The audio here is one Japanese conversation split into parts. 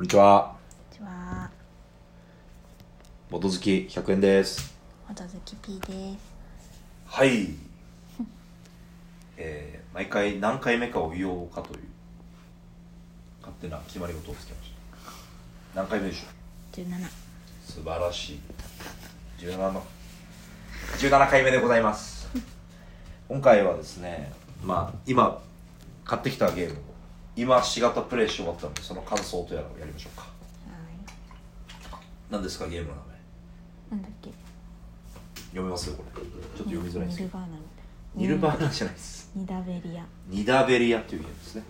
こんにちは。こんにちは、元月100円です。ほどずき P です。はい。えー、毎回何回目かを言おうかという勝手な決まり事をつけました。何回目でしょ十七。う素晴らしい。17の17回目でございます。今回はですね、まあ今買ってきたゲームを今4型プレイし終わったのでその感想とやらをやりましょうか。はい。何ですかゲームの名前。なんだっけ？読めますよこれ。ちょっと読みづらいですけど。ニルバーナみたいな。ニルバーナじゃないです。ニダベリア。ニダベリアっていうゲームですね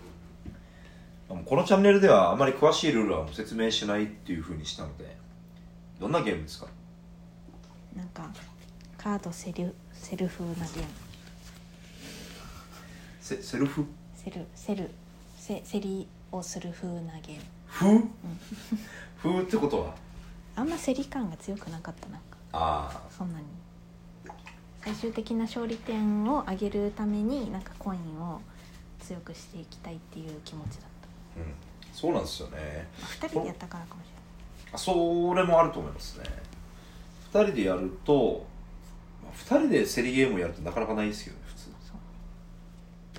このチャンネルではあまり詳しいルールは説明しないっていうふうにしたのでどんなゲームですか？なんか。カードセル、セルフなゲーム。セセルフ？セル、セル。セ、競りをする風なゲーム。風風 ってことは？あんま競り感が強くなかった、なんか。あそんなに。最終的な勝利点を上げるために、なんかコインを。強くしていきたいっていう気持ちだっあうんそうなんですよねた。まあ二人でやったからかもしあそれもあると思いますね2人でやると、まあ、2人で競りゲームをやるとなかなかないですよね普通。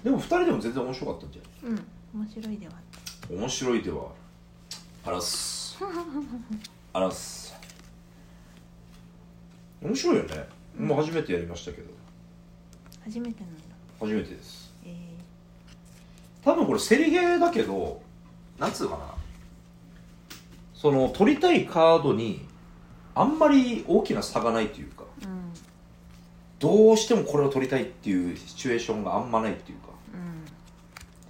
でも2人でも全然面白かったんじゃない？うん、面白いでは。面白いではあらす。あらす。面白いよね、もう初めてやりましたけど。初めてなんだ。初めてです。え多分これ競りゲーだけどなんつうかな。その取りたいカードにあんまり大きな差がないというか。ー、うん。どうしてもこれを取りたいっていうシチュエーションがあんまないっていうか。うん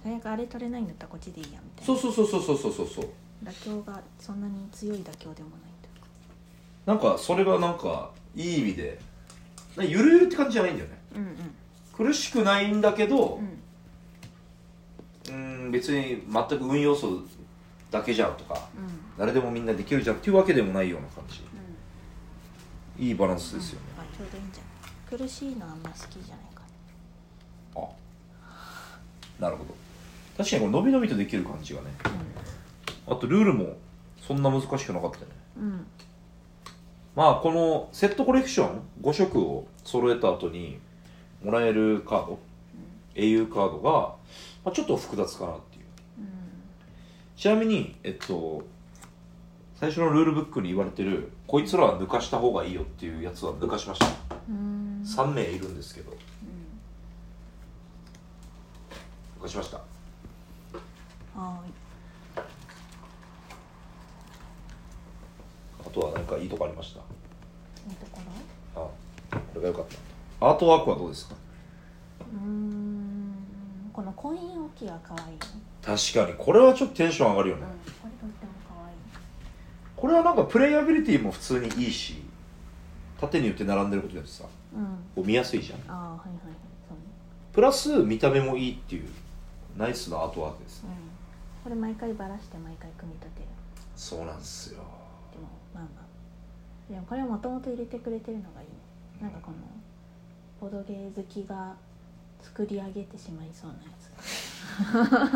最悪あれ取れないんだったらこっちでいいやみたいな。そうそうそうそうそうそうそう。そう妥協がそんなに強い妥協でもないと。なんかそれがなんかいい意味でなゆるゆるって感じじゃないんだよね。うんうん苦しくないんだけどうんうん。別に全く運要素だけじゃんとかうん。誰でもみんなできるじゃんっていうわけでもないような感じ。うん。いいバランスですよね、あちょうどいいんじゃない？苦しいのあんま好きじゃないかあ。なるほど確かにこれ伸び伸びとできる感じがね。あとルールもそんな難しくなかったね。うんうんまあこのセットコレクション5色を揃えた後にもらえるカード英雄カードが、まあ、ちょっと複雑かなっていう。ちなみにえっと最初のルールブックに言われてるこいつらは抜かした方がいいよっていうやつは抜かしました。うん。うん3名いるんですけど。うん。抜かしましたはあとは何かいいとこありました？ーいいいとこあこれが良かった。アートワークはどうですか？ろうーんこのコイン置きが可愛い。ね確かにこれはちょっとテンション上がるよね。うんこれとっても可愛い。これはなんかプレイアビリティも普通にいいし縦に打って並んでることによってさうん。こう見やすいじゃん。ああはいはいプラス見た目もいいっていうナイスなアートワークです。ねうんこれ毎回バラして毎回組み立てる。そうなんですよ。でもまあまあでもこれはもともと入れてくれてるのがいいね。なんかこのボドゲー好きが作り上げてしまいそうな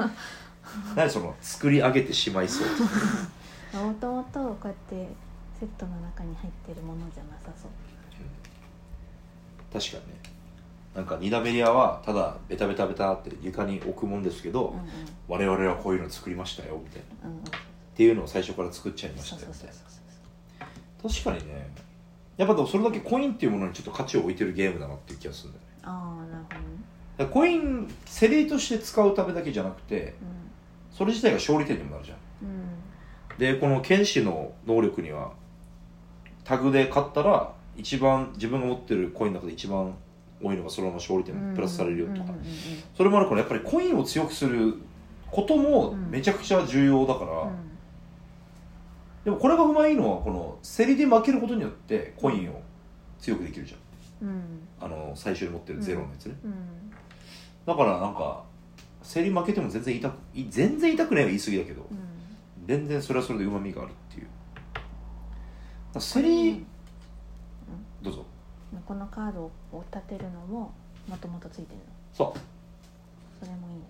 や 何その作り上げてしまいそう。つもともとこうやってセットの中に入ってるものじゃなさそう。確かにねなんかニダベリアはただベタベタベタって床に置くもんですけど、うんうん。我々はこういうの作りましたよみたいな。っうんうん。ていうのを最初から作っちゃいましたよ確かにね。やっぱでもそれだけコインっていうものにちょっと価値を置いてるゲームだなっていう気がするんだよね。ああなるほどね。コインセリーとして使うためだけじゃなくてそれ自体が勝利点にもなるじゃんうん。うん。でこの剣士の能力にはタグで買ったら一番自分が持ってるコインの中で一番多いのがそのまま勝利点プラスされるよとか、うんうんうんそれもあるからやっぱりコインを強くすることもめちゃくちゃ重要だから、うん。でもこれがうまいのはこの競りで負けることによってコインを強くできるじゃん。うん。あの最初に持ってるゼロのやつね、うん。だからなんか競り負けても全然痛くい全然痛くないは言い過ぎだけど、うん。全然それはそれでうまみがあるっていう。競り、どうぞ。うんこのカードを立てるのももともとついてるの？そう。それもいいね。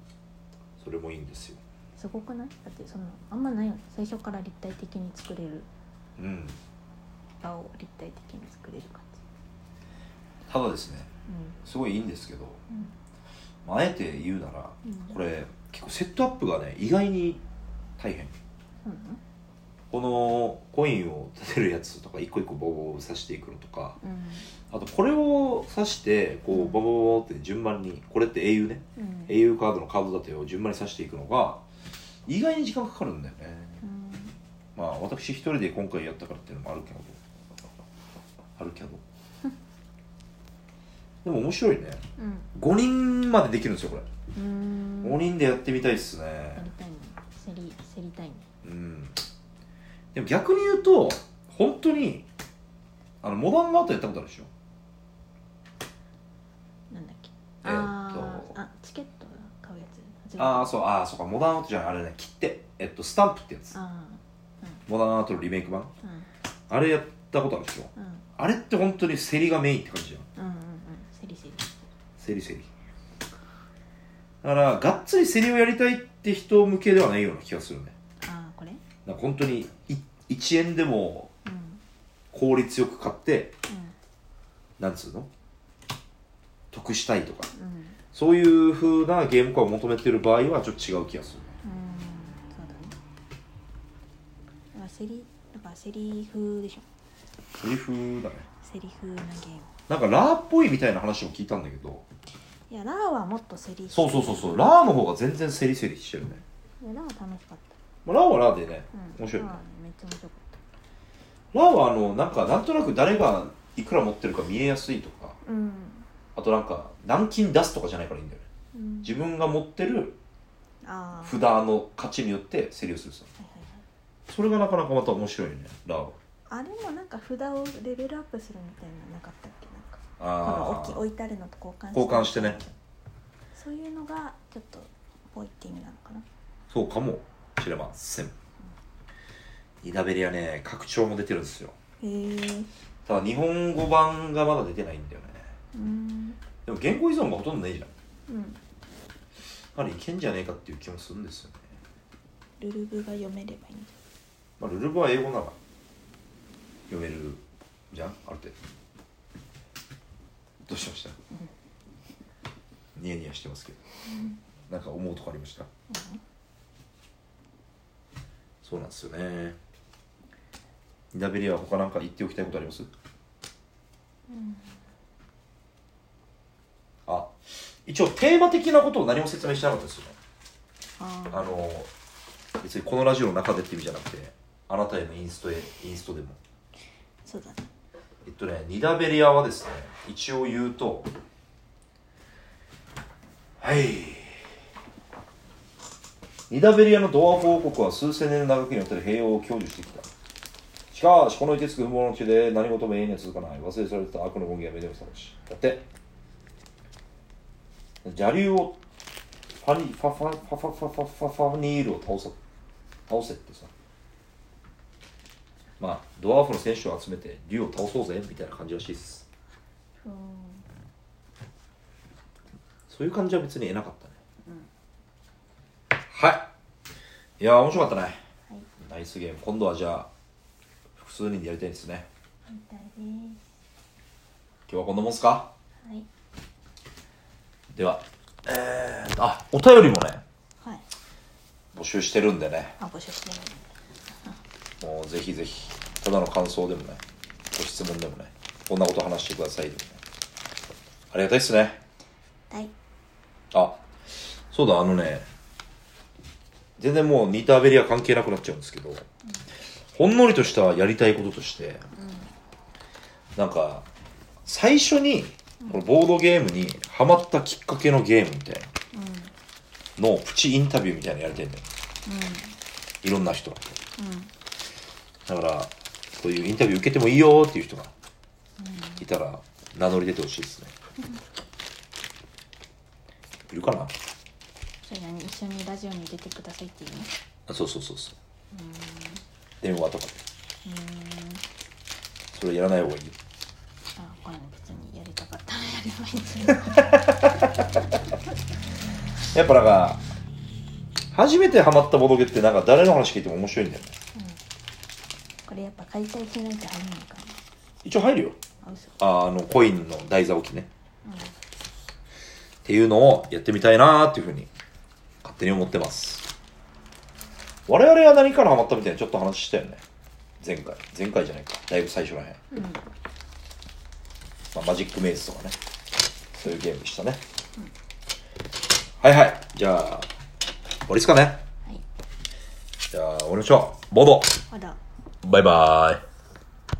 それもいいんですよ。すごくない？だってそのあんまないよね。最初から立体的に作れる。うん。場を立体的に作れる感ただですねじすごいいいんですけど、うん。まああえて言うならうん。これ結構セットアップがね意外に大変。うんこのコインを立てるやつとか一個一個ボーボー刺していくのとかうん。あとこれを刺してこうボボボボって順番にこれって英雄ね。うん。英雄カードのカード立てを順番に刺していくのが意外に時間かかるんだよね。うん。まあ私一人で今回やったからっていうのもあるけど。あるけど。でも面白いね。うん。5人までできるんですよこれ。うーん。5人でやってみたいっすねやりたいね競り競りたいねうんでも逆に言うと本当にあのモダンアートやったことあるでしょ？なんだっけ？えーっと。あーあチケット買うやつ。ああそうああそうかモダンアートじゃないあれね。切手えっとスタンプってやつ。あモダンアートのリメイク版？ーうん。あれやったことあるでしょ？うん。あれって本当に競りがメインって感じじゃん。うんうんうん。競り競り競り競りだからがっつり競りをやりたいって人向けではないような気がするねなんか本当にい1円でもうんうん効率よく買ってなんつうの？得したいとか。うん。そういう風なゲーム化を求めてる場合はちょっと違う気がする。うん。そうだね。だから競りだから競り風でしょ。セリフだね。競り風なゲーム。なんかラーっぽいみたいな話も聞いたんだけど。いやラーはもっと競りそうそうそうそう。ラーの方が全然競り競りしてるね、いやラーは楽しかっまあ、ラーはラーでねた、うん、面白いね。ラーはめっちゃ面白かっラーはあのなんかなんとなく誰がいくら持ってるか見えやすいとかたうん、あとなんか何金出すとかじゃないからいいんだよね。うん、自分が持ってるああ札の価値によって競りをするさはいはいはい。それがなかなかまた面白いねラーは。あれもなんか札をレベルアップするみたいなのなかったっけ？なんかこのあ置いてあるのと交換交換してね。そういうのがちょっとぽいって意味なのかな。そうかもしれません。イダベリアね拡張も出てるんですよ。へえただ日本語版がまだ出てないんだよね。うん。でも言語依存がほとんどないじゃん。うん。あれいけんじゃねえかっていう気もするんですよね。ルルブが読めればいいんじまあルルブは英語なら読めるじゃんある程度。どうしました？ニヤニヤしてますけど。なんか思うとこありました？うんそうなんですよね。イダベリアは他なんか言っておきたいことあります？あ一応テーマ的なことを何も説明してなかったですよね。ああの別にこのラジオの中でって意味じゃなくてあなたへのインストへインストでも。そうだね。えっとねニダベリアはですね一応言うとはいニダベリアのドワーフ王国は数千年の長きにわたり平和を享受してきた。しかしこの凍てつく不毛の地で何事も永遠には続かない忘れ去られた悪の権限は目でも覚まし。だって邪竜をファニファファファファファファファファニールを倒さ倒せってさまあドワーフの選手を集めて竜を倒そうぜみたいな感じらしいですそういう感じは別に得なかったね、はい。いやー面白かったね。はい。ナイスゲーム。今度はじゃあ複数人でやりたいですね。みたいです。今日はこんなもんすか？はい。ではえーとあお便りもねはい。募集してるんでね。あ募集してるもうぜひぜひただの感想でもねご質問でもねこんなこと話してくださいでもね。ありがたいっすね。はい。あそうだあのね全然もうニーターベリア関係なくなっちゃうんですけど、ほんのりとしたやりたいこととして、なんか最初にこのボードゲームにハマったきっかけのゲームみたいうんなのをプチインタビューみたいなのやりたいんだよ。いろんな人が。だからこういうインタビュー受けてもいいよっていう人がいたら名乗り出てほしいですね。いるかな？それ何？一緒にラジオに出てくださいっていうの？あそうそうそうそう。電話とかで。うーん。それやらない方がいいよ。あこれ別にやりたかったらやればいいん やっぱなんか初めてハマったボドゲってなんか誰の話聞いても面白いんだよね。これやっぱ解体しないと入んないかな一応入るよ。あ嘘。ああのコインの台座置きね、っていうのをやってみたいなーっていうふうに勝手に思ってます。我々は何からハマったみたいなちょっと話したよね。前回。前回じゃないか。だいぶ最初らへん、うん。まあ、マジックメイズとかね。そういうゲームでしたね、はいはい。じゃあ終わりですかね。はい。じゃあ終わりましょう。ボード。バイバイ